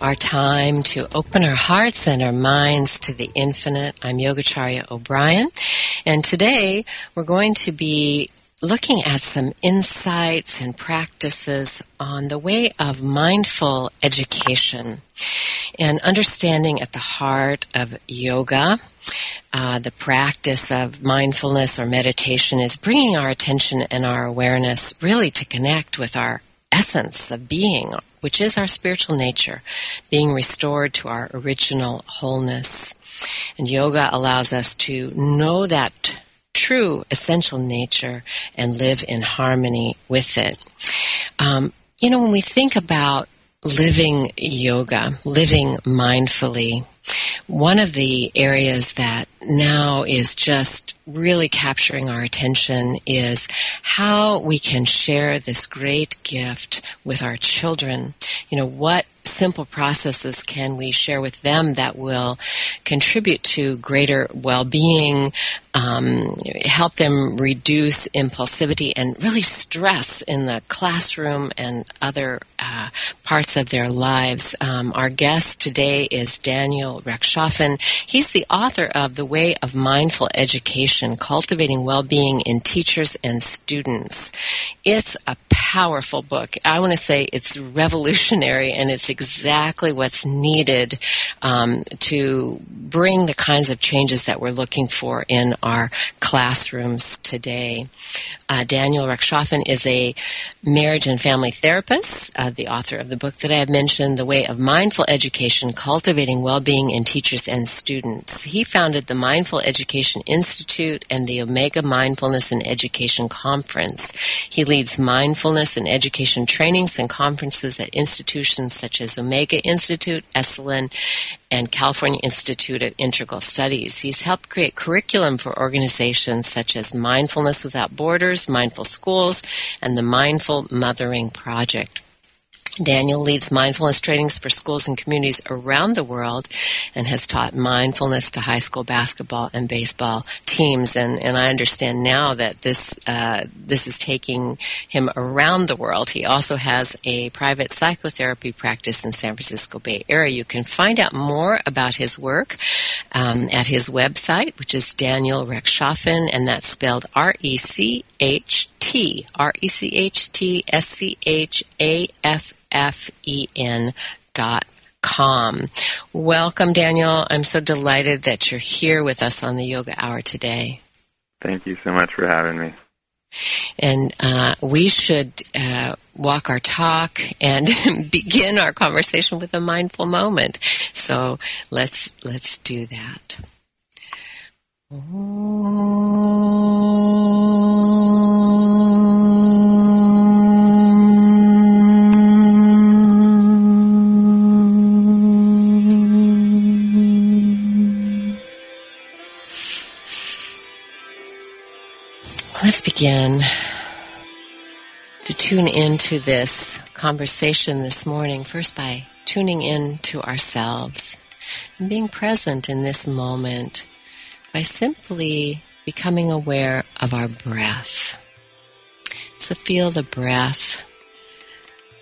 our time to open our hearts and our minds to the infinite. I'm Yogacharya O'Brian, and today we're going to be looking at some insights and practices on the way of mindful education and understanding at the heart of yoga. Uh, the practice of mindfulness or meditation is bringing our attention and our awareness really to connect with our essence of being, which is our spiritual nature, being restored to our original wholeness. And yoga allows us to know that true essential nature and live in harmony with it. Um, you know, when we think about living yoga, living mindfully, one of the areas that now is just really capturing our attention is how we can share this great gift with our children. You know, what simple processes can we share with them that will contribute to greater well-being, um, help them reduce impulsivity and really stress in the classroom and other uh, parts of their lives. Um, our guest today is Daniel Rechtschaffen. He's the author of The Way of Mindful Education, Cultivating Well-Being in Teachers and Students. It's a powerful book. I want to say it's revolutionary and it's exactly what's needed um, to bring the kinds of changes that we're looking for in our classrooms today. Uh, Daniel Rechtschaffen is a marriage and family therapist, uh, the author of the book that I have mentioned, The Way of Mindful Education, Cultivating Well-Being in Teachers and Students. He founded the Mindful Education Institute and the Omega Mindfulness and Education Conference. He leads mindfulness and education trainings and conferences at institutions such as Omega Institute, Esalen, and California Institute of Integral Studies. He's helped create curriculum for organizations such as Mindfulness Without Borders, Mindful Schools, and the Mindful Mothering Project. Daniel leads mindfulness trainings for schools and communities around the world and has taught mindfulness to high school basketball and baseball teams. And, and I understand now that this, uh, this is taking him around the world. He also has a private psychotherapy practice in San Francisco Bay Area. You can find out more about his work um, at his website, which is Daniel Rechtschaffen, and that's spelled F E N dot com. Welcome, Daniel. I'm so delighted that you're here with us on the Yoga Hour today. Thank you so much for having me. And uh, we should uh, walk our talk and begin our conversation with a mindful moment. So let's let's do that. Tune into this conversation this morning, first by tuning in to ourselves and being present in this moment by simply becoming aware of our breath. So feel the breath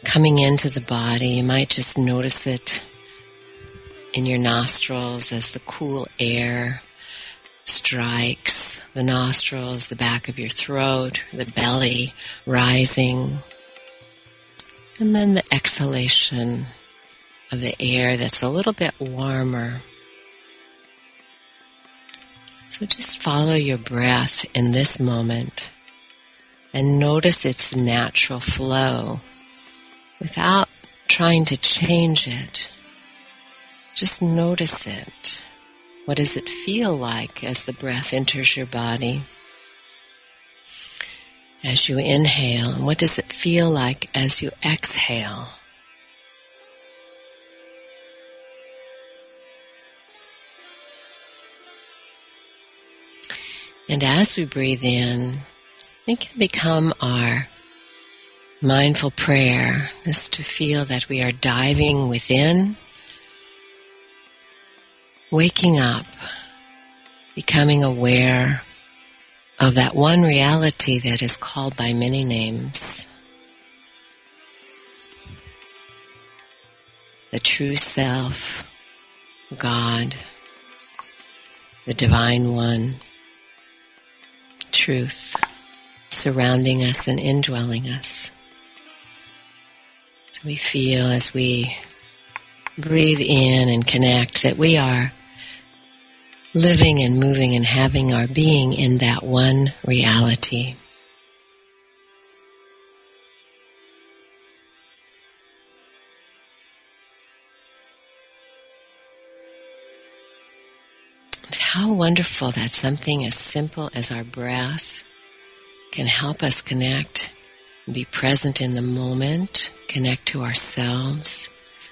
coming into the body. You might just notice it in your nostrils as the cool air strikes the nostrils, the back of your throat, the belly rising. And then the exhalation of the air that's a little bit warmer. So just follow your breath in this moment and notice its natural flow without trying to change it. Just notice it. What does it feel like as the breath enters your body? As you inhale, and what does it feel like as you exhale? And as we breathe in, it can become our mindful prayer, just to feel that we are diving within, waking up, becoming aware of that one reality that is called by many names. The true self, God, the divine one, truth surrounding us and indwelling us. So we feel as we breathe in and connect that we are living and moving and having our being in that one reality. How wonderful that something as simple as our breath can help us connect be present in the moment, connect to ourselves,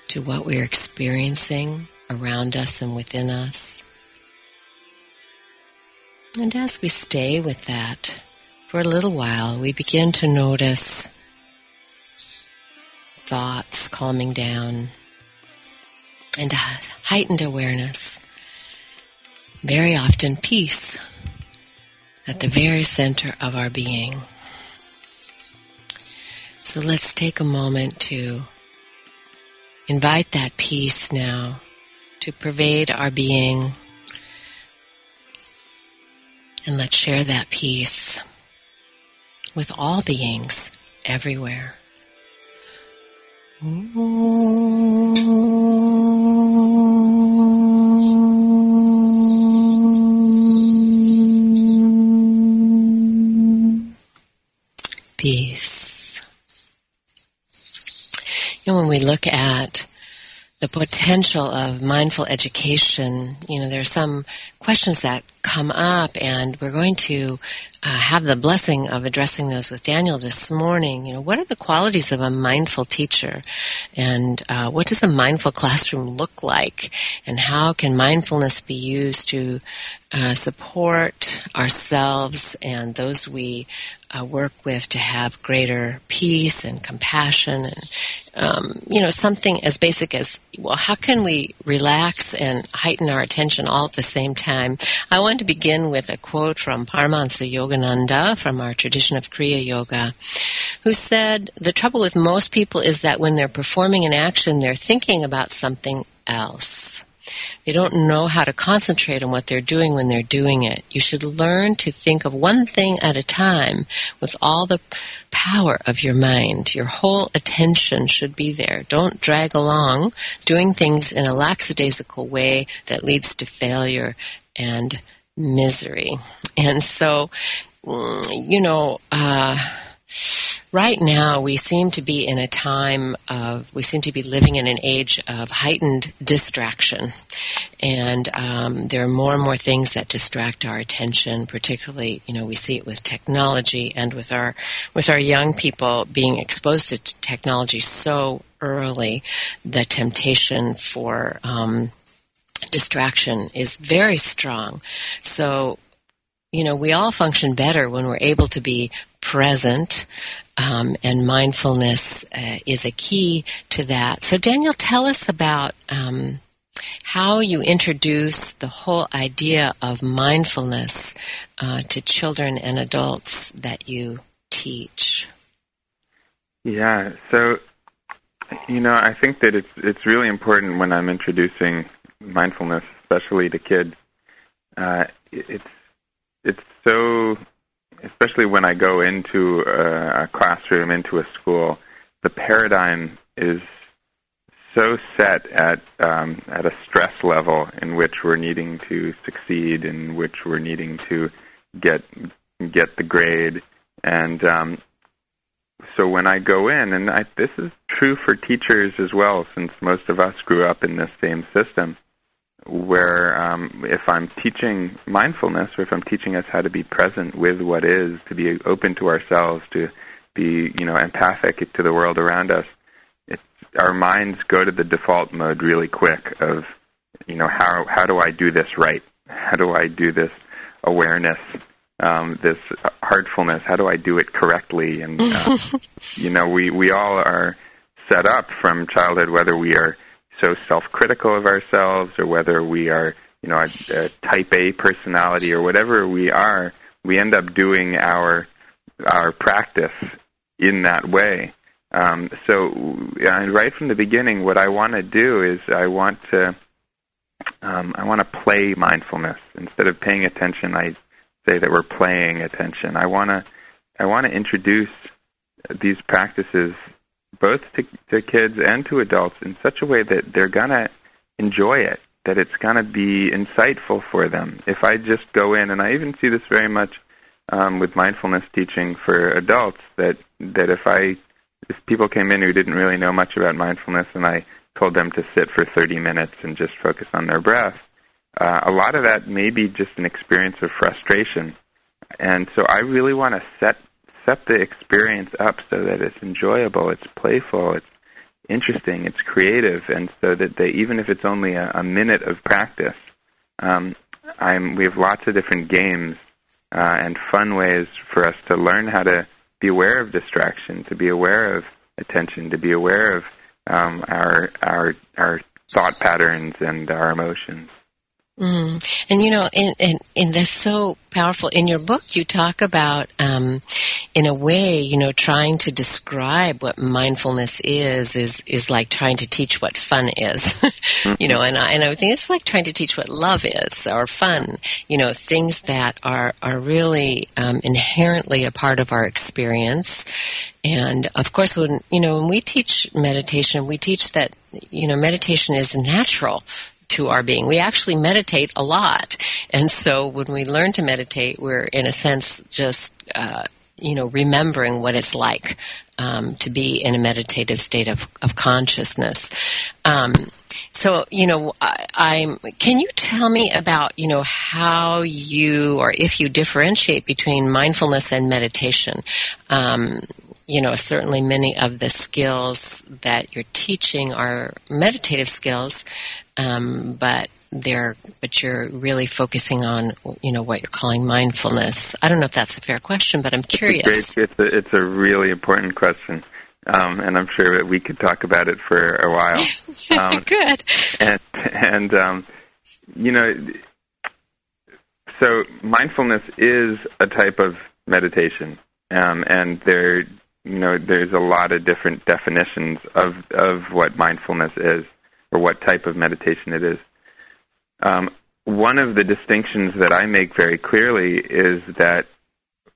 to what we're experiencing around us and within us. And as we stay with that for a little while, we begin to notice thoughts calming down and a heightened awareness. Very often peace at the very center of our being. So let's take a moment to invite that peace now to pervade our being and let's share that peace with all beings everywhere. Peace. You know, when we look at the potential of mindful education, you know, there are some questions that come up, and we're going to uh, have the blessing of addressing those with Daniel this morning. You know, what are the qualities of a mindful teacher, and uh, what does a mindful classroom look like, and how can mindfulness be used to uh, support ourselves and those we uh, work with to have greater peace and compassion and um, you know something as basic as well how can we relax and heighten our attention all at the same time? I want to begin with a quote from paramahansa yogananda from our tradition of kriya yoga who said the trouble with most people is that when they're performing an action they're thinking about something else they don't know how to concentrate on what they're doing when they're doing it. You should learn to think of one thing at a time with all the power of your mind. Your whole attention should be there. Don't drag along doing things in a lackadaisical way that leads to failure and misery. And so, mm, you know, uh, right now we seem to be in a time of we seem to be living in an age of heightened distraction. And um, there are more and more things that distract our attention particularly you know we see it with technology and with our with our young people being exposed to t- technology so early the temptation for um, distraction is very strong. So you know, we all function better when we're able to be present, um, and mindfulness uh, is a key to that. So, Daniel, tell us about um, how you introduce the whole idea of mindfulness uh, to children and adults that you teach. Yeah, so you know, I think that it's it's really important when I'm introducing mindfulness, especially to kids. Uh, it's it's so, especially when I go into a, a classroom, into a school, the paradigm is so set at um, at a stress level in which we're needing to succeed, in which we're needing to get get the grade, and um, so when I go in, and I, this is true for teachers as well, since most of us grew up in this same system, where um, if I'm teaching mindfulness, or if I'm teaching us how to be present with what is, to be open to ourselves, to be you know empathic to the world around us, it's, our minds go to the default mode really quick of, you know, how how do I do this right? How do I do this awareness, um, this heartfulness? How do I do it correctly? And uh, you know, we we all are set up from childhood, whether we are so self-critical of ourselves or whether we are, you know, a, a type A personality or whatever we are, we end up doing our our practice in that way. Um, so, uh, right from the beginning, what I want to do is I want to um, I want to play mindfulness instead of paying attention. I say that we're playing attention. I want to I want to introduce these practices both to, to kids and to adults in such a way that they're gonna enjoy it, that it's gonna be insightful for them. If I just go in, and I even see this very much um, with mindfulness teaching for adults, that that if I if people came in who didn't really know much about mindfulness and I told them to sit for 30 minutes and just focus on their breath, uh, a lot of that may be just an experience of frustration. And so I really want to set set the experience up so that it's enjoyable, it's playful, it's interesting, it's creative, and so that they even if it's only a, a minute of practice, um, I'm we have lots of different games uh, and fun ways for us to learn how to be aware of distraction, to be aware of attention, to be aware of um, our our our thought patterns and our emotions. Mm. And you know, in, in, in this so powerful in your book, you talk about, um, in a way, you know, trying to describe what mindfulness is is is like trying to teach what fun is, you know. And I, and I think it's like trying to teach what love is or fun, you know, things that are are really um, inherently a part of our experience. And of course, when you know when we teach meditation, we teach that you know meditation is natural to our being. We actually meditate a lot. And so when we learn to meditate, we're in a sense just, uh, you know, remembering what it's like um, to be in a meditative state of, of consciousness. Um, so, you know, I, am Can you tell me about, you know, how you or if you differentiate between mindfulness and meditation? Um, you know, certainly many of the skills that you're teaching are meditative skills, um, but they're but you're really focusing on you know what you're calling mindfulness. I don't know if that's a fair question, but I'm curious. It's, it's, a, it's a really important question. Um, and I'm sure that we could talk about it for a while. Um, Good. And, and um, you know, so mindfulness is a type of meditation, um, and there, you know, there's a lot of different definitions of of what mindfulness is or what type of meditation it is. Um, one of the distinctions that I make very clearly is that,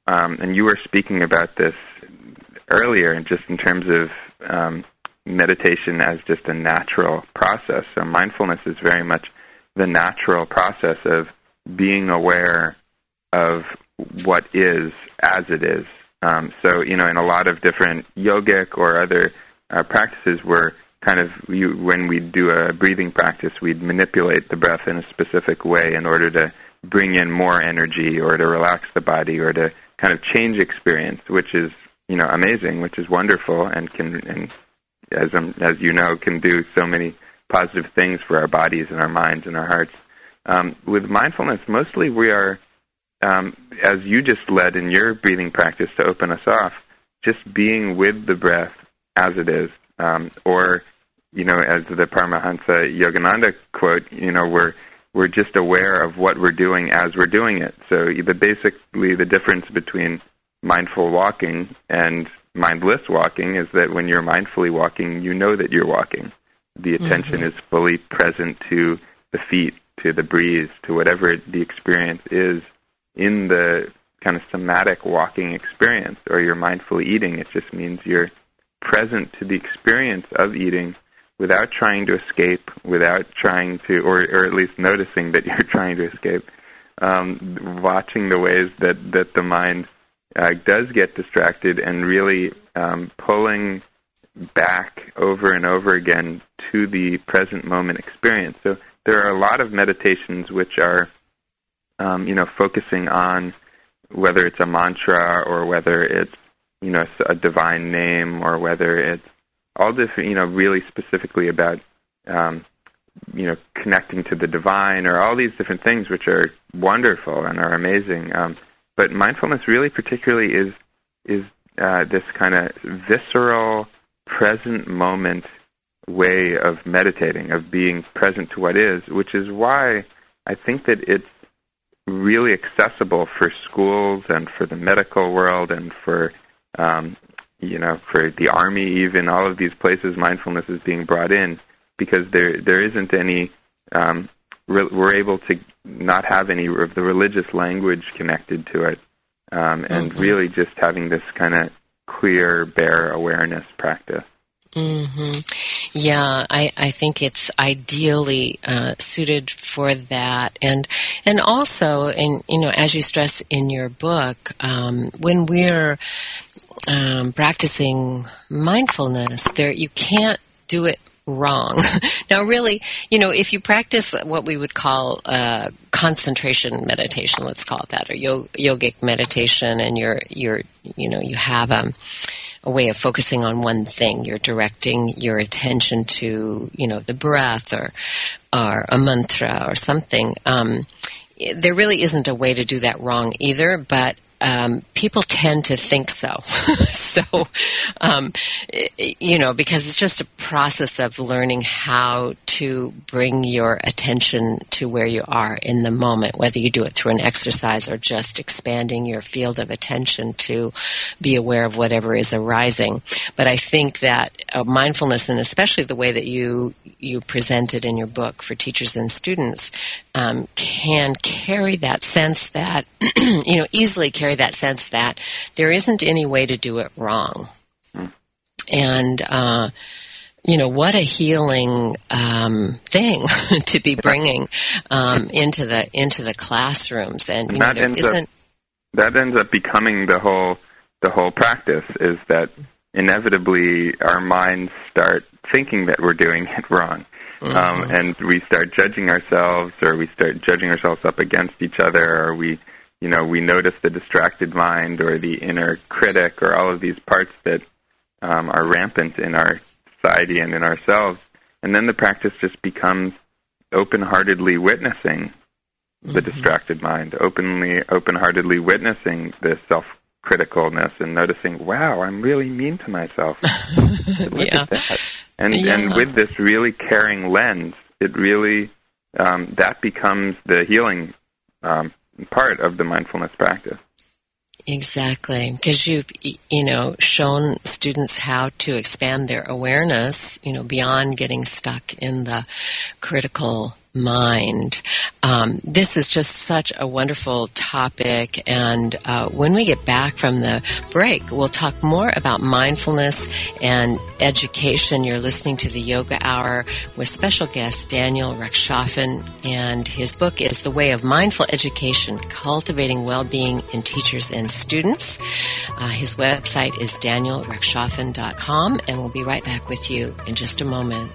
um, and you were speaking about this earlier, just in terms of um, meditation as just a natural process. So mindfulness is very much the natural process of being aware of what is as it is. Um, so, you know, in a lot of different yogic or other uh, practices, we're kind of you, when we do a breathing practice, we'd manipulate the breath in a specific way in order to bring in more energy or to relax the body or to kind of change experience, which is you know amazing, which is wonderful, and can and as um, as you know can do so many positive things for our bodies and our minds and our hearts. Um, with mindfulness, mostly we are um, as you just led in your breathing practice to open us off, just being with the breath as it is, um, or you know, as the Paramahansa Yogananda quote, you know, we're we're just aware of what we're doing as we're doing it. So the basically the difference between mindful walking and mindless walking is that when you're mindfully walking, you know that you're walking. The attention mm-hmm. is fully present to the feet, to the breeze, to whatever the experience is in the kind of somatic walking experience, or you're mindfully eating. It just means you're present to the experience of eating without trying to escape, without trying to, or, or at least noticing that you're trying to escape, um, watching the ways that, that the mind uh, does get distracted and really um, pulling back over and over again to the present moment experience. So there are a lot of meditations which are, um, you know, focusing on whether it's a mantra or whether it's, you know, a divine name or whether it's all different, you know, really specifically about, um, you know, connecting to the divine or all these different things which are wonderful and are amazing. Um, but mindfulness really particularly is is uh, this kind of visceral, present moment way of meditating, of being present to what is, which is why I think that it's really accessible for schools and for the medical world and for um, you know for the army even all of these places mindfulness is being brought in because there there isn't any um, re- we're able to not have any of the religious language connected to it um, and mm-hmm. really just having this kind of clear bare awareness practice Mm-hmm. Yeah, I, I think it's ideally uh, suited for that, and and also, and you know, as you stress in your book, um, when we're um, practicing mindfulness, there you can't do it wrong. now, really, you know, if you practice what we would call uh, concentration meditation, let's call it that, or yogic meditation, and you're you're you know you have um a way of focusing on one thing. You're directing your attention to, you know, the breath or, or a mantra or something. Um, there really isn't a way to do that wrong either, but um, people tend to think so. so, um, you know, because it's just a process of learning how to bring your attention to where you are in the moment, whether you do it through an exercise or just expanding your field of attention to be aware of whatever is arising. But I think that uh, mindfulness, and especially the way that you you presented in your book for teachers and students, um, can carry that sense that you know easily carry that sense that there isn't any way to do it wrong, hmm. and. Uh, you know what a healing um, thing to be bringing um, into the into the classrooms, and, and that know, ends up, that ends up becoming the whole the whole practice. Is that inevitably our minds start thinking that we're doing it wrong, um, mm-hmm. um, and we start judging ourselves, or we start judging ourselves up against each other, or we, you know, we notice the distracted mind or the inner critic, or all of these parts that um, are rampant in our society and in ourselves, and then the practice just becomes open-heartedly witnessing the mm-hmm. distracted mind, openly, open-heartedly witnessing the self criticalness and noticing, wow, I'm really mean to myself. Look yeah. at that. And yeah. and with this really caring lens, it really um, that becomes the healing um, part of the mindfulness practice. Exactly, because you've you know shown students how to expand their awareness, you know, beyond getting stuck in the critical mind. Um, this is just such a wonderful topic, and uh, when we get back from the break, we'll talk more about mindfulness and education. You're listening to the Yoga Hour with special guest Daniel Rechtschaffen, and his book is The Way of Mindful Education: Cultivating Well-Being in Teachers and Students. Uh, his website is danielrechtschaffen.com, and we'll be right back with you in just a moment.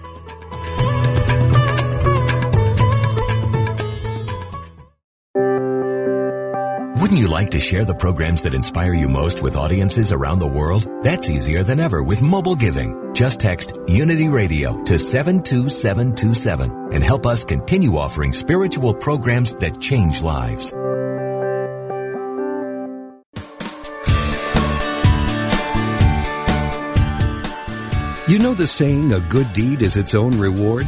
Wouldn't you like to share the programs that inspire you most with audiences around the world? That's easier than ever with mobile giving. Just text Unity Radio to 72727 and help us continue offering spiritual programs that change lives. You know the saying, a good deed is its own reward?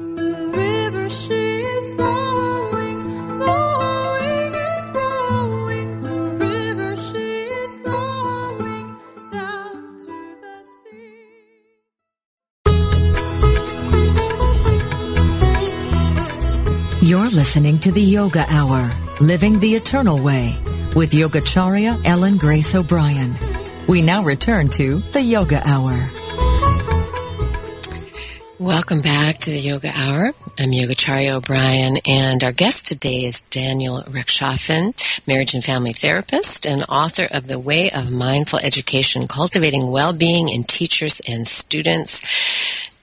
Listening to the Yoga Hour, Living the Eternal Way, with Yogacharya Ellen Grace O'Brian. We now return to the Yoga Hour. Welcome back to the Yoga Hour. I'm Yogacharya O'Brian, and our guest today is Daniel Rechtschaffen, marriage and family therapist and author of The Way of Mindful Education, Cultivating Well-Being in Teachers and Students.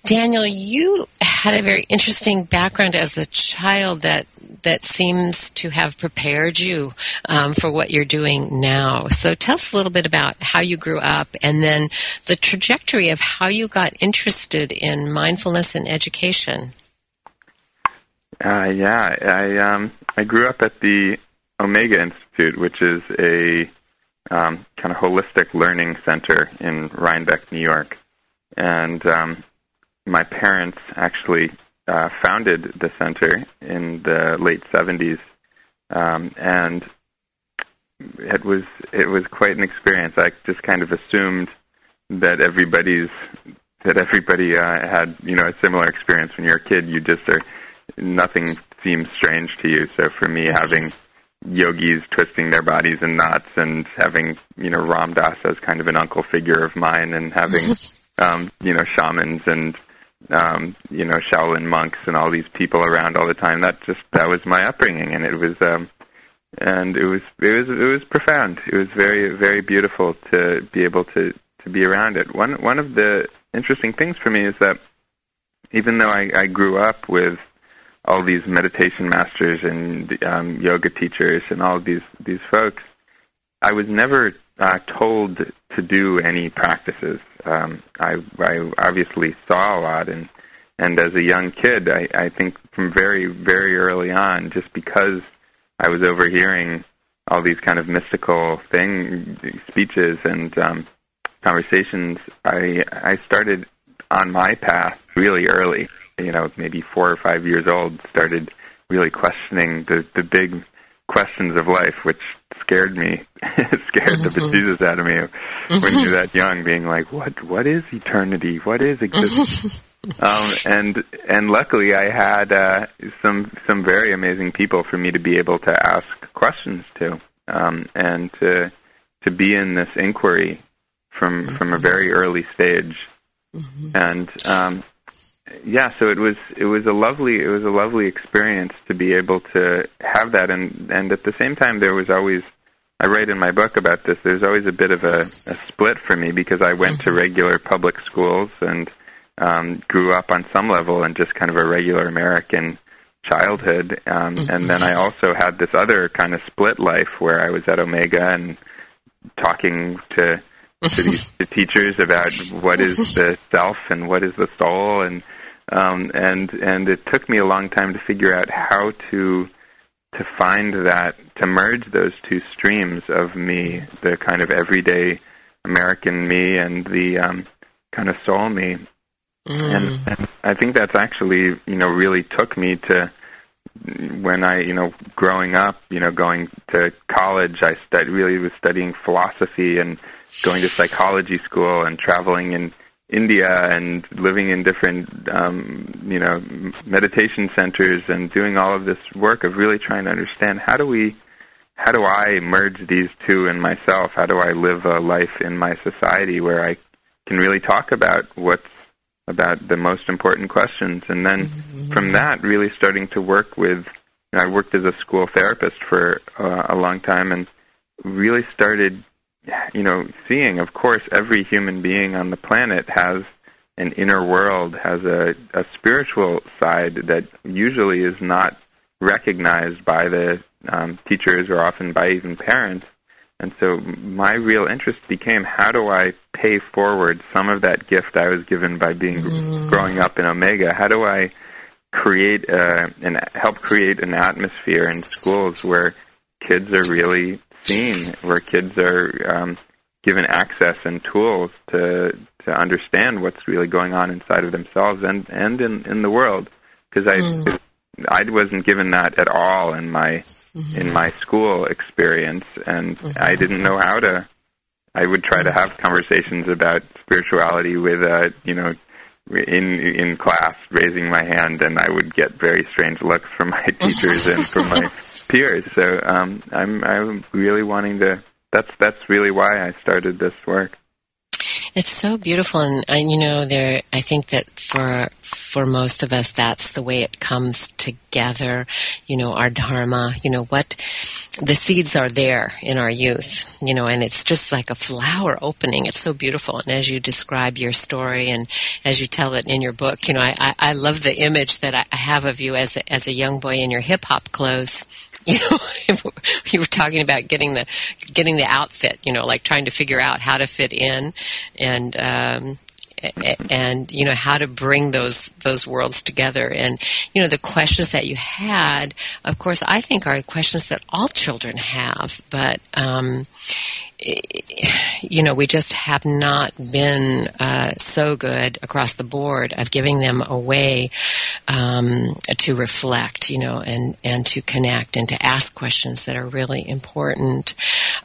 Daniel, you had a very interesting background as a child that that seems to have prepared you um, for what you're doing now. So tell us a little bit about how you grew up and then the trajectory of how you got interested in mindfulness and education. Uh, yeah, I um, I grew up at the Omega Institute, which is a um, kind of holistic learning center in Rhinebeck, New York, and um, my parents actually uh, founded the center in the late 70s, um, and it was it was quite an experience. I just kind of assumed that everybody's that everybody uh, had you know a similar experience when you're a kid. You just are nothing seems strange to you. So for me, having yogis twisting their bodies in knots and having you know Ram Dass as kind of an uncle figure of mine, and having um, you know shamans and um, you know, Shaolin monks and all these people around all the time. That just that was my upbringing, and it was um, and it was it was it was profound. It was very very beautiful to be able to to be around it. One one of the interesting things for me is that even though I, I grew up with all these meditation masters and um, yoga teachers and all these these folks, I was never uh, told to do any practices. Um, I, I obviously saw a lot, and and as a young kid, I, I think from very very early on, just because I was overhearing all these kind of mystical thing speeches and um, conversations, I I started on my path really early. You know, maybe four or five years old, started really questioning the the big questions of life, which scared me, scared the mm-hmm. bejesus out of me when you're that young, being like, "What? What is eternity? What is existence?" um, and and luckily, I had uh, some some very amazing people for me to be able to ask questions to, um, and to to be in this inquiry from mm-hmm. from a very early stage, mm-hmm. and um, yeah, so it was it was a lovely it was a lovely experience to be able to have that, and and at the same time there was always I write in my book about this. There's always a bit of a, a split for me because I went to regular public schools and um, grew up on some level in just kind of a regular American childhood, um, and then I also had this other kind of split life where I was at Omega and talking to to these to teachers about what is the self and what is the soul, and um, and and it took me a long time to figure out how to to find that to merge those two streams of me, the kind of everyday American me and the um, kind of soul me. Mm. And, and I think that's actually you know really took me to when I you know growing up you know going to college I stud- really was studying philosophy and going to psychology school and traveling in India and living in different, um, you know, meditation centers and doing all of this work of really trying to understand how do we, how do I merge these two in myself? How do I live a life in my society where I can really talk about what's about the most important questions, and then mm-hmm. from that, really starting to work with. You know, I worked as a school therapist for uh, a long time, and really started you know, seeing, of course, every human being on the planet has an inner world, has a, a spiritual side that usually is not recognized by the um, teachers or often by even parents. And so my real interest became how do I pay forward some of that gift I was given by being mm. growing up in Omega? How do I create a, and help create an atmosphere in schools where kids are really seen where kids are um, given access and tools to to understand what's really going on inside of themselves and and in in the world because I mm. I wasn't given that at all in my mm-hmm. in my school experience and mm-hmm. I didn't know how to I would try to have conversations about spirituality with uh you know in in class raising my hand and I would get very strange looks from my teachers and from my peers. So um, I'm I'm really wanting to. That's that's really why I started this work. It's so beautiful, and, and you know, there. I think that for for most of us, that's the way it comes together. You know, our dharma. You know what the seeds are there in our youth. You know, and it's just like a flower opening. It's so beautiful, and as you describe your story and as you tell it in your book, you know, I I, I love the image that I have of you as a, as a young boy in your hip hop clothes you know, you were talking about getting the getting the outfit, you know, like trying to figure out how to fit in, and um, and you know how to bring those those worlds together. And you know the questions that you had of course i think are questions that all children have but um, you know, we just have not been uh, so good across the board of giving them a way um, to reflect, you know, and and to connect and to ask questions that are really important.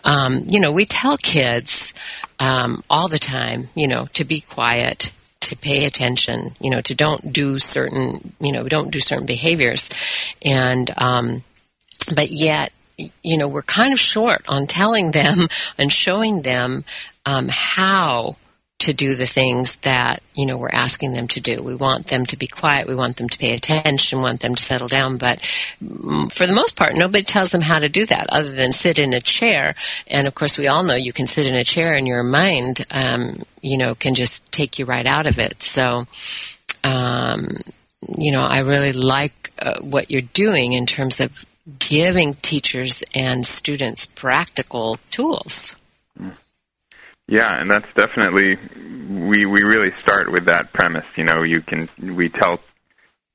Um, you know, we tell kids um, all the time, you know, to be quiet, to pay attention, you know, to don't do certain, you know, don't do certain behaviors, and um, but yet you know, we're kind of short on telling them and showing them um, how to do the things that you know we're asking them to do. We want them to be quiet. We want them to pay attention. Want them to settle down. But mm, for the most part, nobody tells them how to do that other than sit in a chair. And of course, we all know you can sit in a chair and your mind, um, you know, can just take you right out of it. So, um, you know, I really like uh, what you're doing in terms of giving teachers and students practical tools. Yeah, and that's definitely we we really start with that premise. You know, you can we tell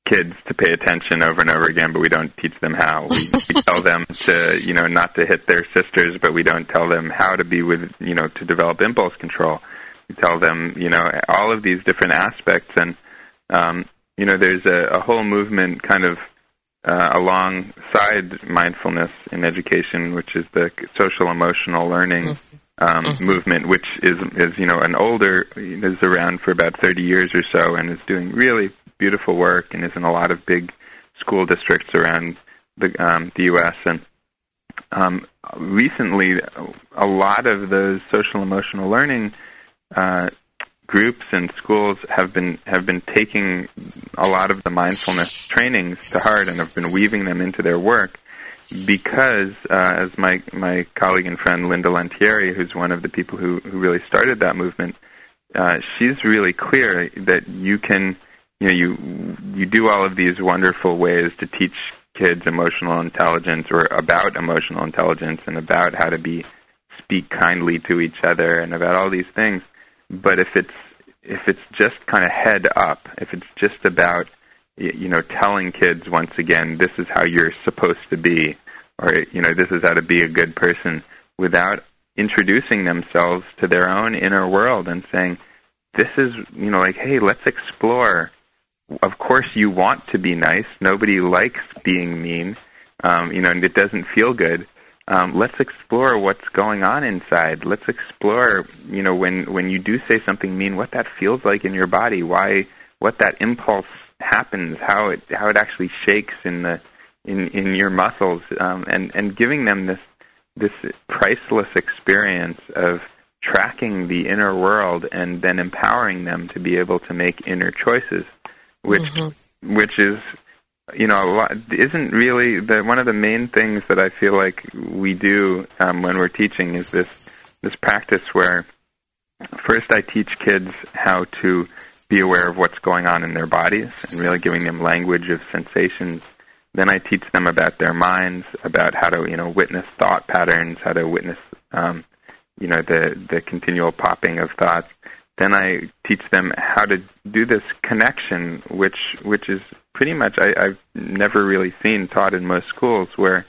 kids to pay attention over and over again, but we don't teach them how. We, we tell them to you know not to hit their sisters, but we don't tell them how to be with you know to develop impulse control. We tell them you know all of these different aspects, and um, you know there's a, a whole movement kind of uh, alongside mindfulness in education, which is the social emotional learning mm-hmm. um, mm-hmm. movement, which is is you know an older is around for about 30 years or so, and is doing really beautiful work, and is in a lot of big school districts around the um, the U.S. and um, recently, a lot of those social emotional learning uh, groups and schools have been have been taking a lot of the mindfulness trainings to heart and have been weaving them into their work because uh, as my my colleague and friend Linda Lantieri, who's one of the people who, who really started that movement, uh, she's really clear that you can you know you you do all of these wonderful ways to teach kids emotional intelligence or about emotional intelligence and about how to be speak kindly to each other and about all these things but if it's if it's just kind of head up if it's just about you know telling kids once again this is how you're supposed to be or you know this is how to be a good person without introducing themselves to their own inner world and saying this is you know like hey let's explore. Of course you want to be nice. Nobody likes being mean. Um you know and it doesn't feel good um let's explore what's going on inside let's explore you know when when you do say something mean what that feels like in your body why what that impulse happens how it how it actually shakes in the in in your muscles um and and giving them this this priceless experience of tracking the inner world and then empowering them to be able to make inner choices, which mm-hmm. which is you know isn't really the one of the main things that I feel like we do um, when we're teaching is this this practice where first I teach kids how to be aware of what's going on in their bodies and really giving them language of sensations then I teach them about their minds, about how to you know witness thought patterns, how to witness um, you know the the continual popping of thoughts. Then I teach them how to do this connection, which which is pretty much I, I've never really seen taught in most schools, where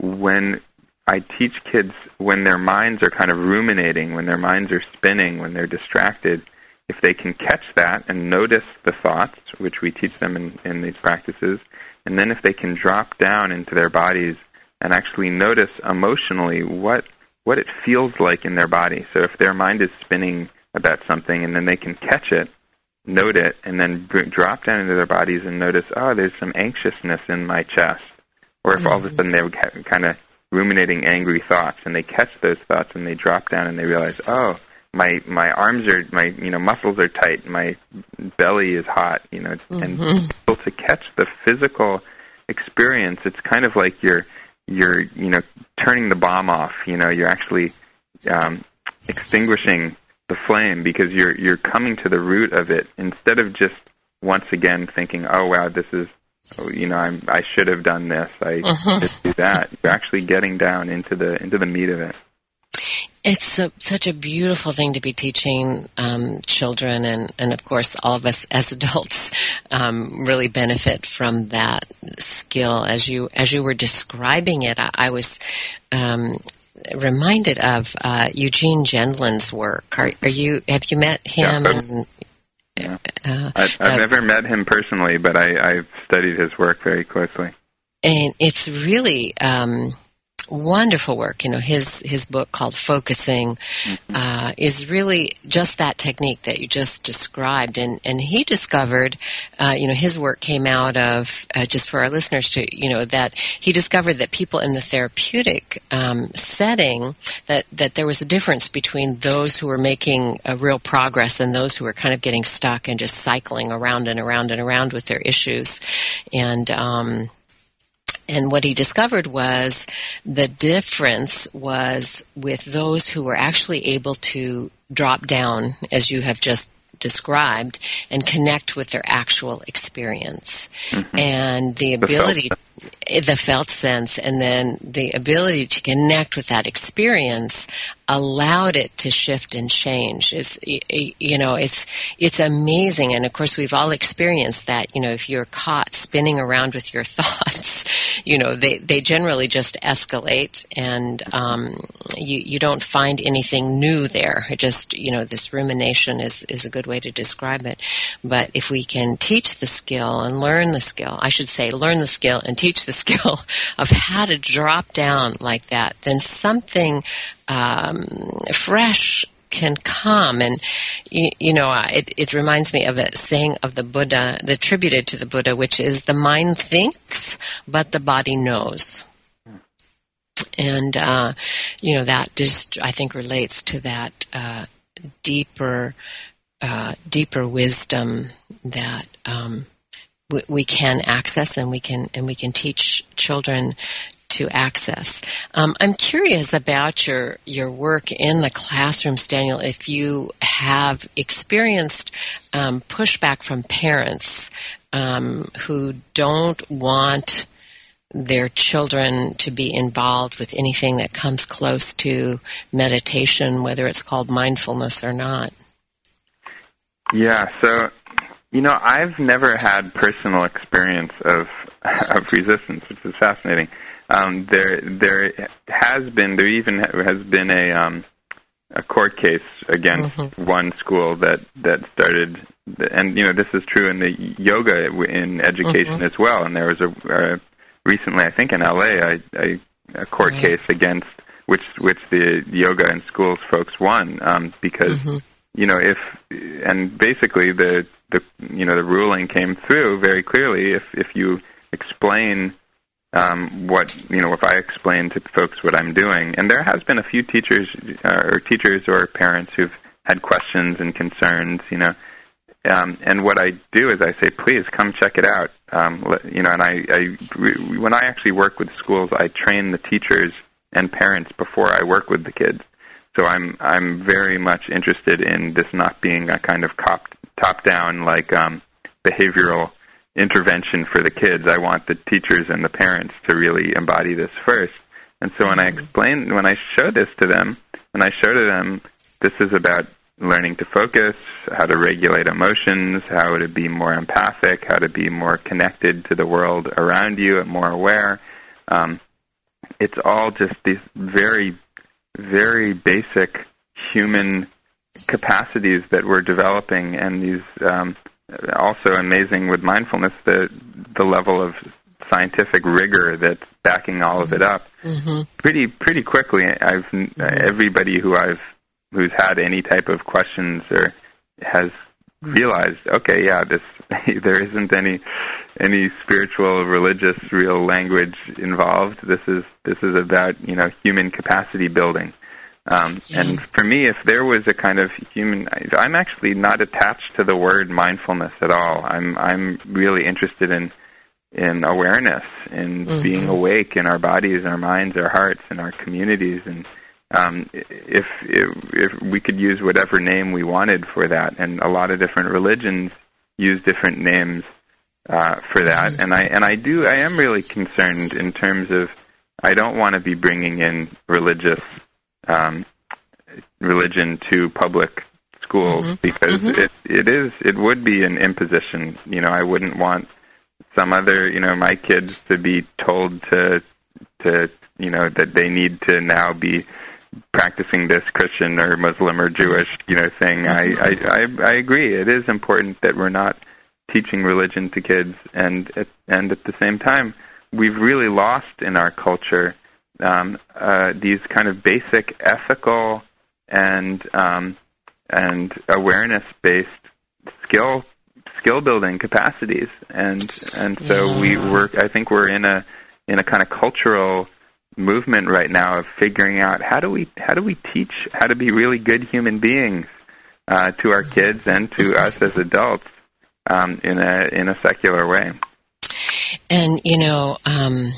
when I teach kids when their minds are kind of ruminating, when their minds are spinning, when they're distracted, if they can catch that and notice the thoughts, which we teach them in, in these practices, and then if they can drop down into their bodies and actually notice emotionally what what it feels like in their body. So if their mind is spinning about something and then they can catch it, note it, and then drop down into their bodies and notice, oh, there's some anxiousness in my chest. Or if mm-hmm. all of a mm-hmm. sudden they're kind of ruminating angry thoughts and they catch those thoughts and they drop down and they realize, oh, my my arms are my you know muscles are tight my belly is hot you know mm-hmm. and able to catch the physical experience it's kind of like you're you're you know turning the bomb off you know you're actually um extinguishing the flame because you're you're coming to the root of it instead of just once again thinking oh wow this is oh, you know I'm I should have done this I mm-hmm. should do that you're actually getting down into the into the meat of it it's such a beautiful thing to be teaching um, children, and, and of course, all of us as adults um, really benefit from that skill. As you as you were describing it, I, I was um, reminded of uh, Eugene Gendlin's work. Are, are, you have you met him? Yeah, and, yeah. Uh, I've, I've uh, never met him personally, but I, I've studied his work very closely. And it's really um, wonderful work. You know, his his book called Focusing mm-hmm. uh, is really just that technique that you just described, and and he discovered, uh, you know, his work came out of uh, just for our listeners to, you know, that he discovered that people in the therapeutic um, setting that that there was a difference between those who were making a real progress and those who were kind of getting stuck and just cycling around and around and around with their issues, and um, and what he discovered was the difference was with those who were actually able to drop down, as you have just described, and connect with their actual experience. Mm-hmm. And the ability, the felt. the felt sense, and then the ability to connect with that experience allowed it to shift and change. Is you know, it's it's amazing, and of course we've all experienced that. You know, if you're caught spinning around with your thoughts you know, they, they generally just escalate and um, you, you don't find anything new there. It just, you know, this rumination is, is a good way to describe it. But if we can teach the skill and learn the skill, I should say learn the skill and teach the skill of how to drop down like that, then something um, fresh can come. And, you, you know, it, it reminds me of a saying of the Buddha, attributed to the Buddha, which is the mind thinks, but the body knows. And, uh, you know, that just, I think, relates to that uh, deeper, uh, deeper wisdom that um, we, we can access and we can and we can teach children to access. Um, I'm curious about your your work in the classrooms, Daniel. If you have experienced um, pushback from parents um, who don't want their children to be involved with anything that comes close to meditation, whether it's called mindfulness or not. Yeah, so you know, I've never had personal experience of of resistance, which is fascinating. Um, there, there has been, there even has been a um, a court case against mm-hmm. one school that that started, and you know, this is true in the yoga in education mm-hmm. as well. And there was a, a recently, I think in LA, I, I, a court right. case against which which the yoga and schools folks won um, because mm-hmm. you know if and basically the the you know the ruling came through very clearly if if you explain um, what you know if I explain to folks what I'm doing and there has been a few teachers uh, or teachers or parents who've had questions and concerns you know um, and what I do is I say, please come check it out. Um, you know, and I, I, when I actually work with schools, I train the teachers and parents before I work with the kids. So I'm, I'm very much interested in this not being a kind of top, top down like um, behavioral intervention for the kids. I want the teachers and the parents to really embody this first. And so when I mm-hmm. explain, when I show this to them, when I show to them, this is about learning to focus, how to regulate emotions, how to be more empathic, how to be more connected to the world around you and more aware. Um, it's all just these very, very basic human capacities that we're developing, and these um, also amazing with mindfulness the the level of scientific rigor that's backing all of it up. Mm-hmm. Pretty pretty quickly, I've mm-hmm. everybody who I've who's had any type of questions or has realized, okay, yeah, this there isn't any any spiritual, religious, real language involved. This is this is about you know human capacity building. Um, and for me, if there was a kind of human, I'm actually not attached to the word mindfulness at all. I'm I'm really interested in in awareness, in mm-hmm. being awake in our bodies, our minds, our hearts, and our communities, and um, if, if if we could use whatever name we wanted for that, and a lot of different religions use different names uh, for that, mm-hmm. and I and I do I am really concerned in terms of I don't want to be bringing in religious um, religion to public schools mm-hmm. because mm-hmm. it it is it would be an imposition. You know, I wouldn't want some other you know my kids to be told to to you know that they need to now be practicing this Christian or Muslim or Jewish, you know, thing. I, I, I, I agree. It is important that we're not teaching religion to kids, and at, and at the same time, we've really lost in our culture um, uh, these kind of basic ethical and um, and awareness based skill skill building capacities, and and so yeah. we were. I think we're in a in a kind of cultural movement right now of figuring out how do we how do we teach how to be really good human beings uh, to our kids and to us as adults um, in a in a secular way. And you know, um,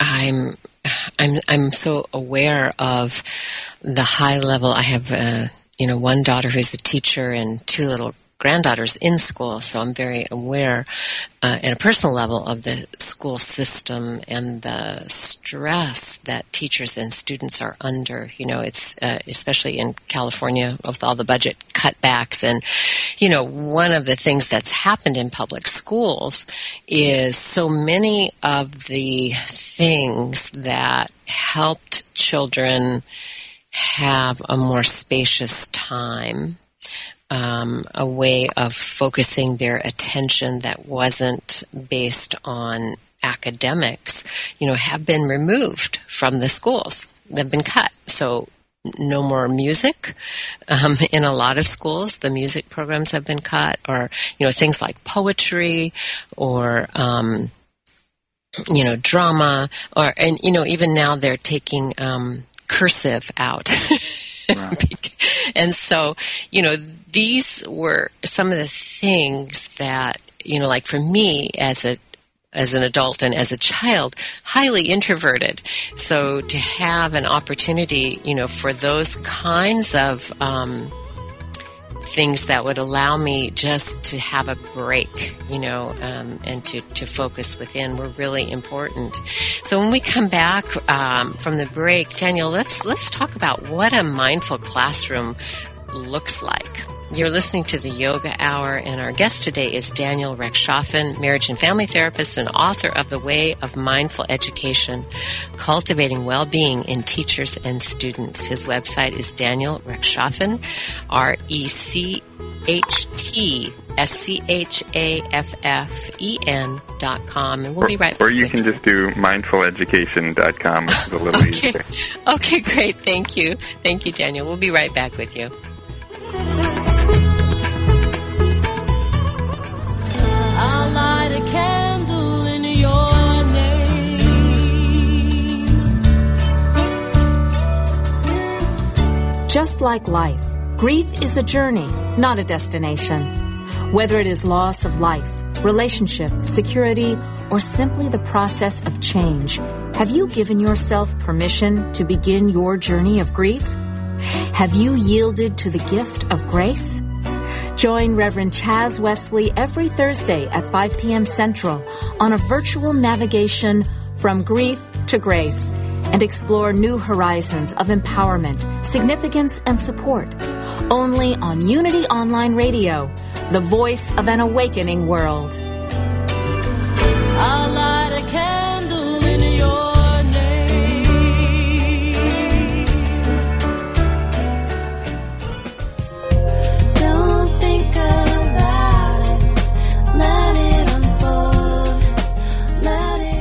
I'm I'm I'm so aware of the high level. I have uh, you know one daughter who's a teacher and two little granddaughters in school, so I'm very aware uh, at a personal level of the school system and the stress that teachers and students are under. You know, it's uh, especially in California with all the budget cutbacks, and you know, one of the things that's happened in public schools is so many of the things that helped children have a more spacious time um, a way of focusing their attention that wasn't based on academics, you know, have been removed from the schools. They've been cut. So no more music. Um, in a lot of schools, the music programs have been cut, or you know things like poetry, or um, you know drama, or and you know even now they're taking um, cursive out. and so, you know, these were some of the things that, you know, like for me as a as an adult and as a child highly introverted so to have an opportunity you know for those kinds of um, things that would allow me just to have a break, you know, um, and to, to focus within were really important. So when we come back um, from the break, Daniel, let's let's talk about what a mindful classroom looks like. You're listening to the Yoga Hour, and our guest today is Daniel Rechtschaffen, marriage and family therapist and author of The Way of Mindful Education, Cultivating Well-Being in Teachers and Students. His website is Daniel Rechtschaffen, R-E-C-H-T S-C-H-A-F-F-E-N dot com. And we'll be right back. Or you can just do mindfuleducation.com, is a little okay. easier. Okay, great. Thank you. Thank you, Daniel. We'll be right back with you. Just like life, grief is a journey, not a destination. Whether it is loss of life, relationship, security, or simply the process of change, have you given yourself permission to begin your journey of grief? Have you yielded to the gift of grace? Join Reverend Chaz Wesley every Thursday at 5 p.m. Central on a virtual navigation from grief to grace and explore new horizons of empowerment, significance, and support. Only on Unity Online Radio, the voice of an awakening world.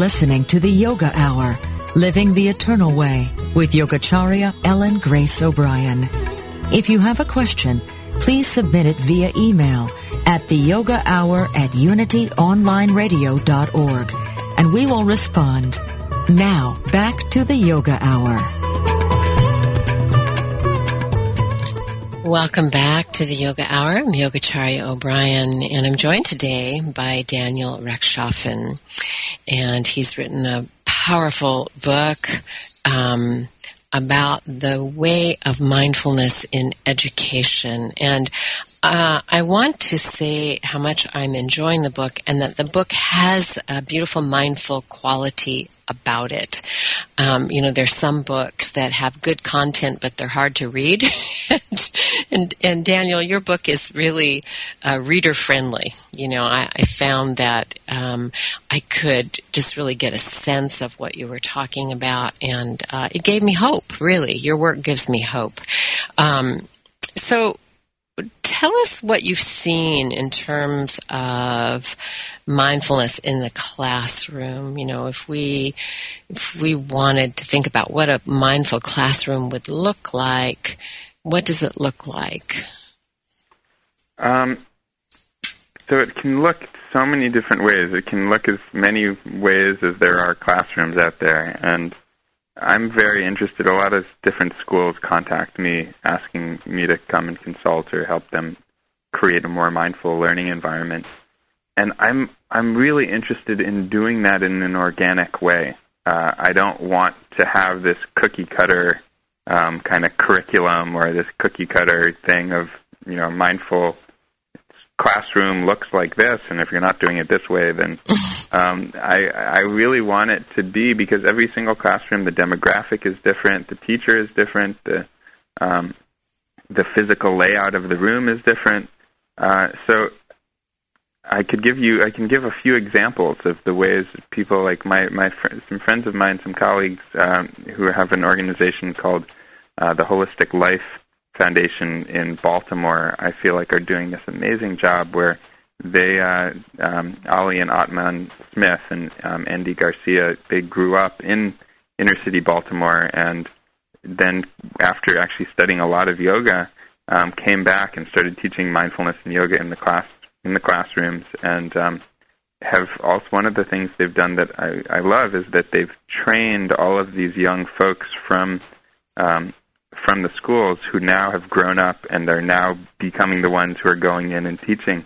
Listening to the Yoga Hour, Living the Eternal Way with Yogacharya Ellen Grace O'Brian. If you have a question, please submit it via email at the yoga hour at unityonlineradio.org and we will respond. Now, back to the Yoga Hour. Welcome back to the Yoga Hour. I'm Yogacharya O'Brian, and I'm joined today by Daniel Rechtschaffen. And he's written a powerful book um, about the way of mindfulness in education. And uh, I want to say how much I'm enjoying the book and that the book has a beautiful mindful quality about it. Um, you know, there's some books that have good content, but they're hard to read. and, and, and, Daniel, your book is really uh, reader friendly. You know, I, I found that um, I could just really get a sense of what you were talking about, and uh, it gave me hope. Really, your work gives me hope. Um, so tell us what you've seen in terms of mindfulness in the classroom. You know, if we if we wanted to think about what a mindful classroom would look like, what does it look like? Um, so it can look so many different ways. It can look as many ways as there are classrooms out there, and I'm very interested. A lot of different schools contact me asking me to come and consult or help them create a more mindful learning environment. And I'm I'm really interested in doing that in an organic way. Uh, I don't want to have this cookie cutter um, kind of curriculum or this cookie cutter thing of you know mindful classroom looks like this, and if you're not doing it this way, then um, I, I really want it to be because every single classroom, the demographic is different, the teacher is different, the um, the physical layout of the room is different. Uh, so I could give you, I can give a few examples of the ways people like my my fr- some friends of mine, some colleagues um, who have an organization called uh, the Holistic Life Foundation in Baltimore. I feel like are doing this amazing job where they, uh, um, Ali and Atman Smith and um, Andy Garcia, they grew up in inner city Baltimore and then after actually studying a lot of yoga, um, came back and started teaching mindfulness and yoga in the class in the classrooms, and um, have also one of the things they've done that I, I love is that they've trained all of these young folks from um, from the schools who now have grown up and are now becoming the ones who are going in and teaching.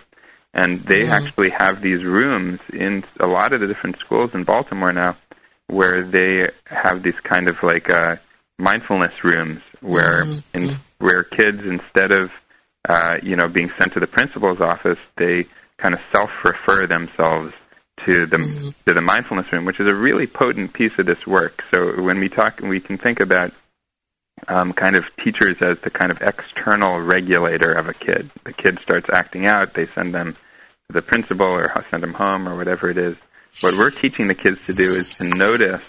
And they mm-hmm. actually have these rooms in a lot of the different schools in Baltimore now where they have these kind of like uh, mindfulness rooms where mm-hmm. in, where kids instead of uh, you know being sent to the principal's office, they kind of self-refer themselves to the mm-hmm. to the mindfulness room, which is a really potent piece of this work. So when we talk, we can think about um, kind of teachers as the kind of external regulator of a kid. The kid starts acting out, they send them to the principal or send them home or whatever it is. What we're teaching the kids to do is to notice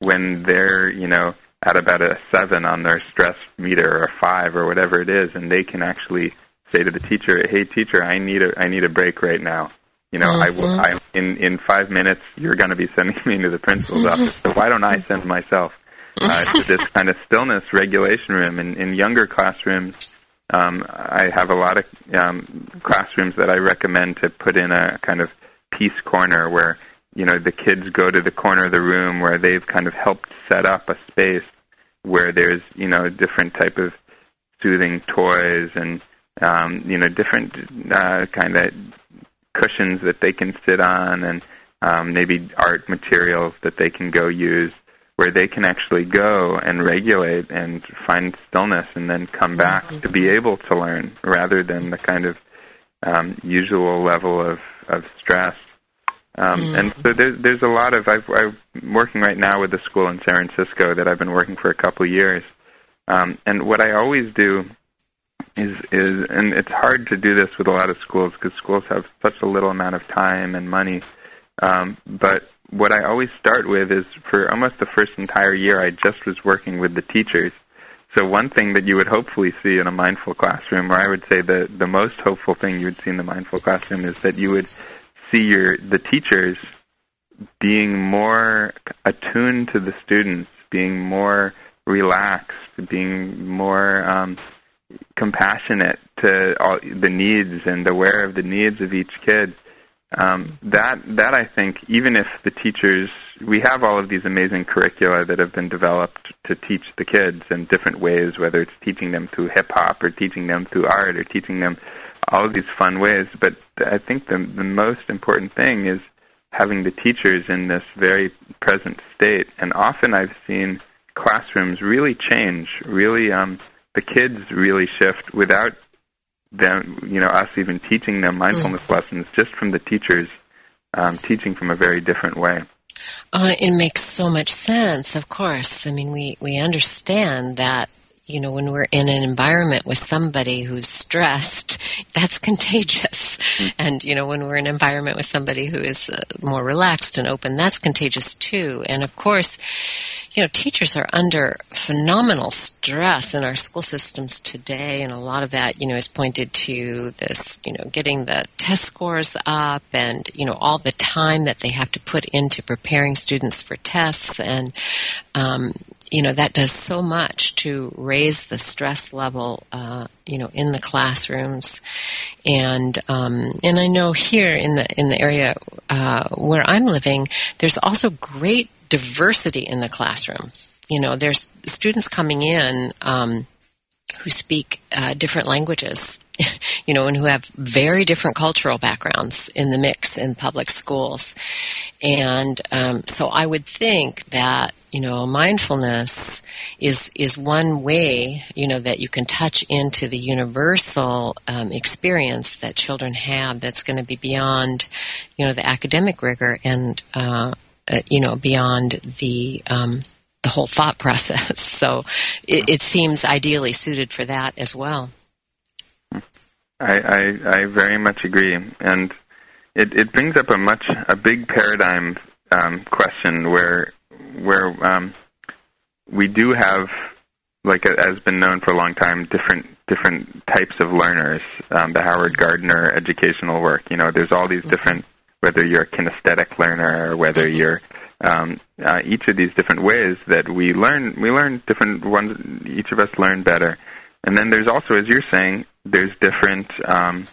when they're, you know, at about a seven on their stress meter or a five or whatever it is, and they can actually say to the teacher, "Hey, teacher, I need a I need a break right now. You know, mm-hmm. I, I in in five minutes you're going to be sending me to the principal's office. So why don't I send myself uh, to this kind of stillness regulation room? In in younger classrooms, um, I have a lot of um, classrooms that I recommend to put in a kind of peace corner where you know the kids go to the corner of the room where they've kind of helped set up a space where there's you know different type of soothing toys and um, you know different uh, kind of cushions that they can sit on and um, maybe art materials that they can go use where they can actually go and regulate and find stillness and then come back mm-hmm. to be able to learn rather than the kind of um, usual level of, of stress um, mm. And so there's there's a lot of I've, I'm working right now with a school in San Francisco that I've been working for a couple of years, um, and what I always do is is and it's hard to do this with a lot of schools because schools have such a little amount of time and money. Um, but what I always start with is for almost the first entire year I just was working with the teachers. So one thing that you would hopefully see in a mindful classroom, or I would say the the most hopeful thing you would see in the mindful classroom is that you would see your the teachers being more attuned to the students, being more relaxed, being more um, compassionate to all the needs and aware of the needs of each kid. Um, that that I think, even if the teachers, we have all of these amazing curricula that have been developed to teach the kids in different ways, whether it's teaching them through hip hop or teaching them through art or teaching them all of these fun ways. But I think the the most important thing is having the teachers in this very present state. And often I've seen classrooms really change, really um, the kids really shift without them, you know, us even teaching them mindfulness mm. lessons, just from the teachers um, teaching from a very different way. Uh, it makes so much sense, of course. I mean, we, we understand that you know, when we're in an environment with somebody who's stressed, that's contagious. Mm-hmm. And, you know, when we're in an environment with somebody who is uh, more relaxed and open, that's contagious too. And of course, you know, teachers are under phenomenal stress in our school systems today, and a lot of that, you know, is pointed to this, you know, getting the test scores up and, you know, all the time that they have to put into preparing students for tests and, um, you know that does so much to raise the stress level uh, you know in the classrooms and um, and I know here in the in the area uh, where I'm living there's also great diversity in the classrooms you know there's students coming in um, who speak uh, different languages you know, and who have very different cultural backgrounds in the mix in public schools. And um, so I would think that you know, mindfulness is is one way, you know, that you can touch into the universal um, experience that children have. That's going to be beyond, you know, the academic rigor and, uh, uh, you know, beyond the um, the whole thought process. So it, it, seems ideally suited for that as well. I, I, I very much agree, and it, it brings up a much a big paradigm um, question where where um, we do have, like it has been known for a long time, different different types of learners. Um, the Howard Gardner educational work. You know, there's all these mm-hmm. different. Whether you're a kinesthetic learner or whether mm-hmm. you're um, uh, each of these different ways that we learn, we learn different ones. Each of us learn better, and then there's also, as you're saying, there's different um,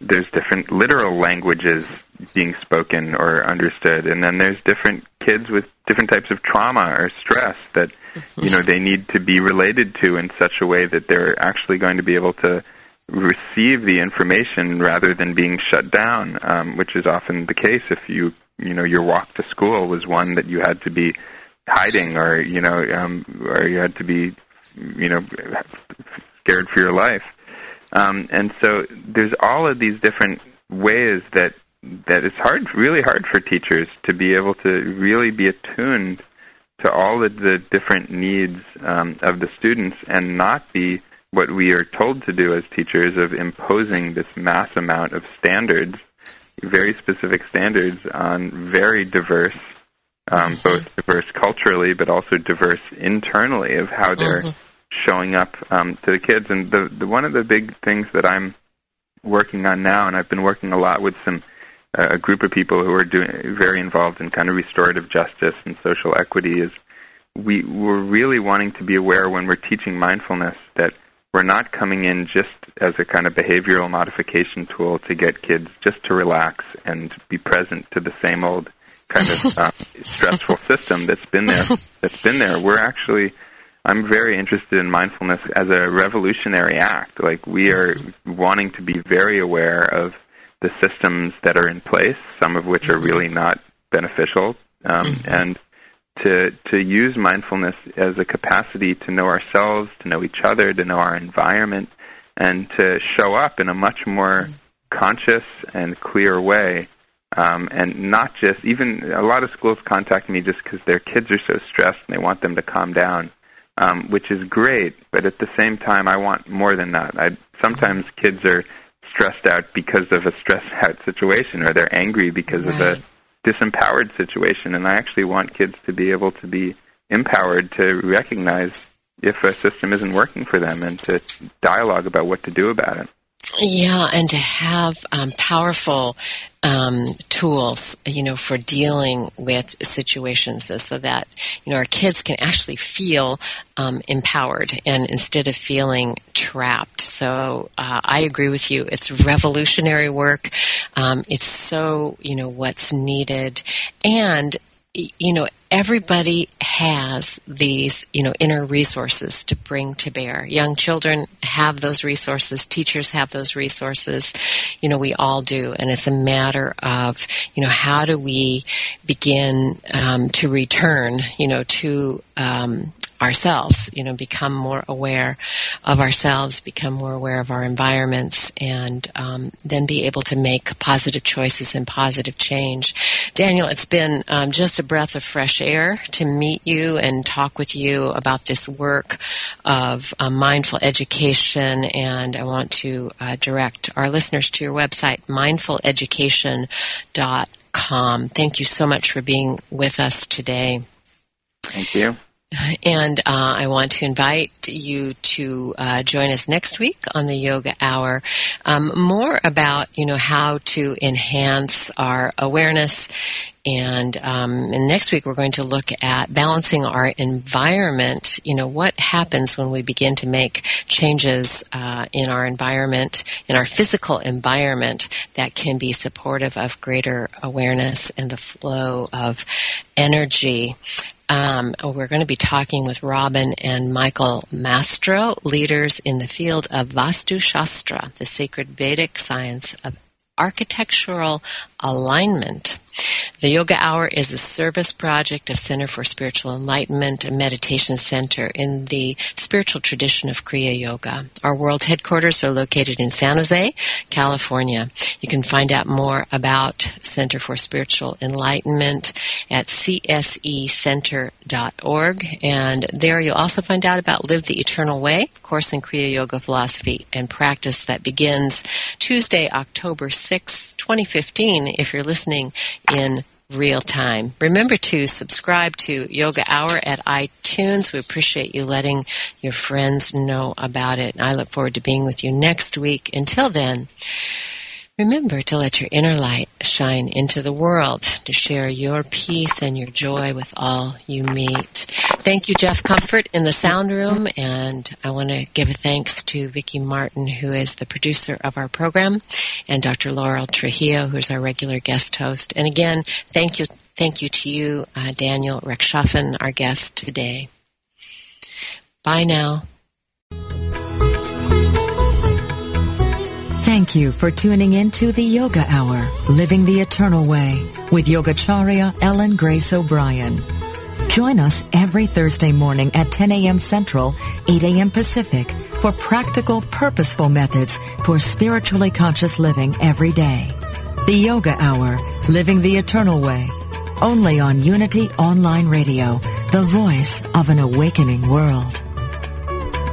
there's different literal languages being spoken or understood, and then there's different kids with different types of trauma or stress that you know they need to be related to in such a way that they're actually going to be able to receive the information rather than being shut down, um, which is often the case if you you know your walk to school was one that you had to be hiding or you know um, or you had to be you know scared for your life. Um, and so there's all of these different ways that that it's hard, really hard for teachers to be able to really be attuned to all of the different needs um, of the students and not be what we are told to do as teachers of imposing this mass amount of standards, very specific standards on very diverse, um, both diverse culturally but also diverse internally of how they're mm-hmm showing up um, to the kids. And the, the one of the big things that I'm working on now, and I've been working a lot with some uh, a group of people who are doing very involved in kind of restorative justice and social equity, is we we're really wanting to be aware when we're teaching mindfulness that we're not coming in just as a kind of behavioral modification tool to get kids just to relax and be present to the same old kind of uh, stressful system that's been there. That's been there. We're actually I'm very interested in mindfulness as a revolutionary act. Like we are wanting to be very aware of the systems that are in place, some of which are really not beneficial, um, mm-hmm. and to to use mindfulness as a capacity to know ourselves, to know each other, to know our environment, and to show up in a much more conscious and clear way. Um, and not just even a lot of schools contact me just because their kids are so stressed and they want them to calm down um, which is great. But at the same time, I want more than that. I sometimes kids are stressed out because of a stressed out situation, or they're angry because right. of a disempowered situation. And I actually want kids to be able to be empowered to recognize if a system isn't working for them and to dialogue about what to do about it. Yeah, and to have um, powerful um, tools, you know, for dealing with situations so that, you know, our kids can actually feel um, empowered and instead of feeling trapped. So uh, I agree with you. It's revolutionary work. Um, it's so, you know, what's needed. And you know, everybody has these, you know, inner resources to bring to bear. Young children have those resources. Teachers have those resources. You know, we all do. And it's a matter of, you know, how do we begin um, to return, you know, to um, ourselves, you know, become more aware of ourselves, become more aware of our environments, and um, then be able to make positive choices and positive change. Daniel, it's been um, just a breath of fresh air to meet you and talk with you about this work of uh, mindful education, and I want to uh, direct our listeners to your website, mindfuleducation.com. Thank you so much for being with us today. Thank you. And uh, I want to invite you to uh, join us next week on the Yoga Hour. Um, more about you know how to enhance our awareness, and, um, and next week we're going to look at balancing our environment. You know what happens when we begin to make changes uh, in our environment, in our physical environment, that can be supportive of greater awareness and the flow of energy. Um, we're going to be talking with Robin and Michael Mastro, leaders in the field of Vastu Shastra, the sacred Vedic science of architectural alignment. The Yoga Hour is a service project of Center for Spiritual Enlightenment, a meditation center in the spiritual tradition of Kriya Yoga. Our world headquarters are located in San Jose, California. You can find out more about Center for Spiritual Enlightenment at csecenter.org. And there you'll also find out about Live the Eternal Way, course in Kriya Yoga philosophy and practice that begins Tuesday, October 6th, 2015, if you're listening in real time. Remember to subscribe to Yoga Hour at iTunes. We appreciate you letting your friends know about it. And I look forward to being with you next week. Until then, Remember to let your inner light shine into the world, to share your peace and your joy with all you meet. Thank you, Jeff Comfort, in the sound room, and I want to give a thanks to Vicki Martin, who is the producer of our program, and Dr. Laurel Trujillo, who's our regular guest host. And again, thank you, thank you to you, uh, Daniel Rechtschaffen, our guest today. Bye now. Thank you for tuning in to the Yoga Hour, Living the Eternal Way, with Yogacharya Ellen Grace O'Brian. Join us every Thursday morning at 10 a.m. Central, 8 a.m. Pacific for practical, purposeful methods for spiritually conscious living every day. The Yoga Hour, Living the Eternal Way, only on Unity Online Radio, the voice of an awakening world.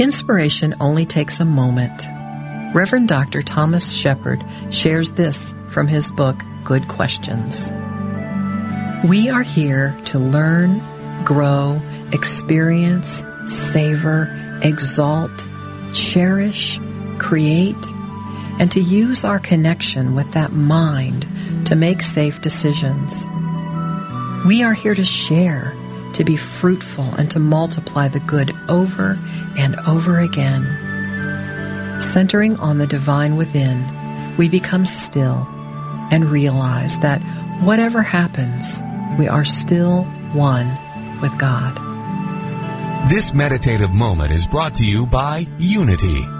Inspiration only takes a moment. Reverend Dr. Thomas Shepherd shares this from his book, Good Questions. We are here to learn, grow, experience, savor, exalt, cherish, create, and to use our connection with that mind to make safe decisions. We are here to share, to be fruitful, and to multiply the good over and over again. Centering on the divine within, we become still and realize that whatever happens, we are still one with God. This meditative moment is brought to you by Unity.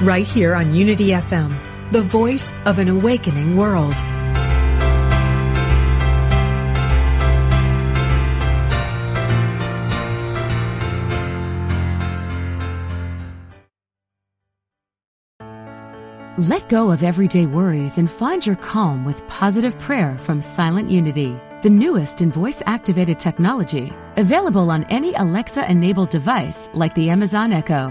right here on Unity FM, the voice of an awakening world. Let go of everyday worries and find your calm with positive prayer from Silent Unity, the newest in voice activated technology, available on any Alexa enabled device like the Amazon Echo.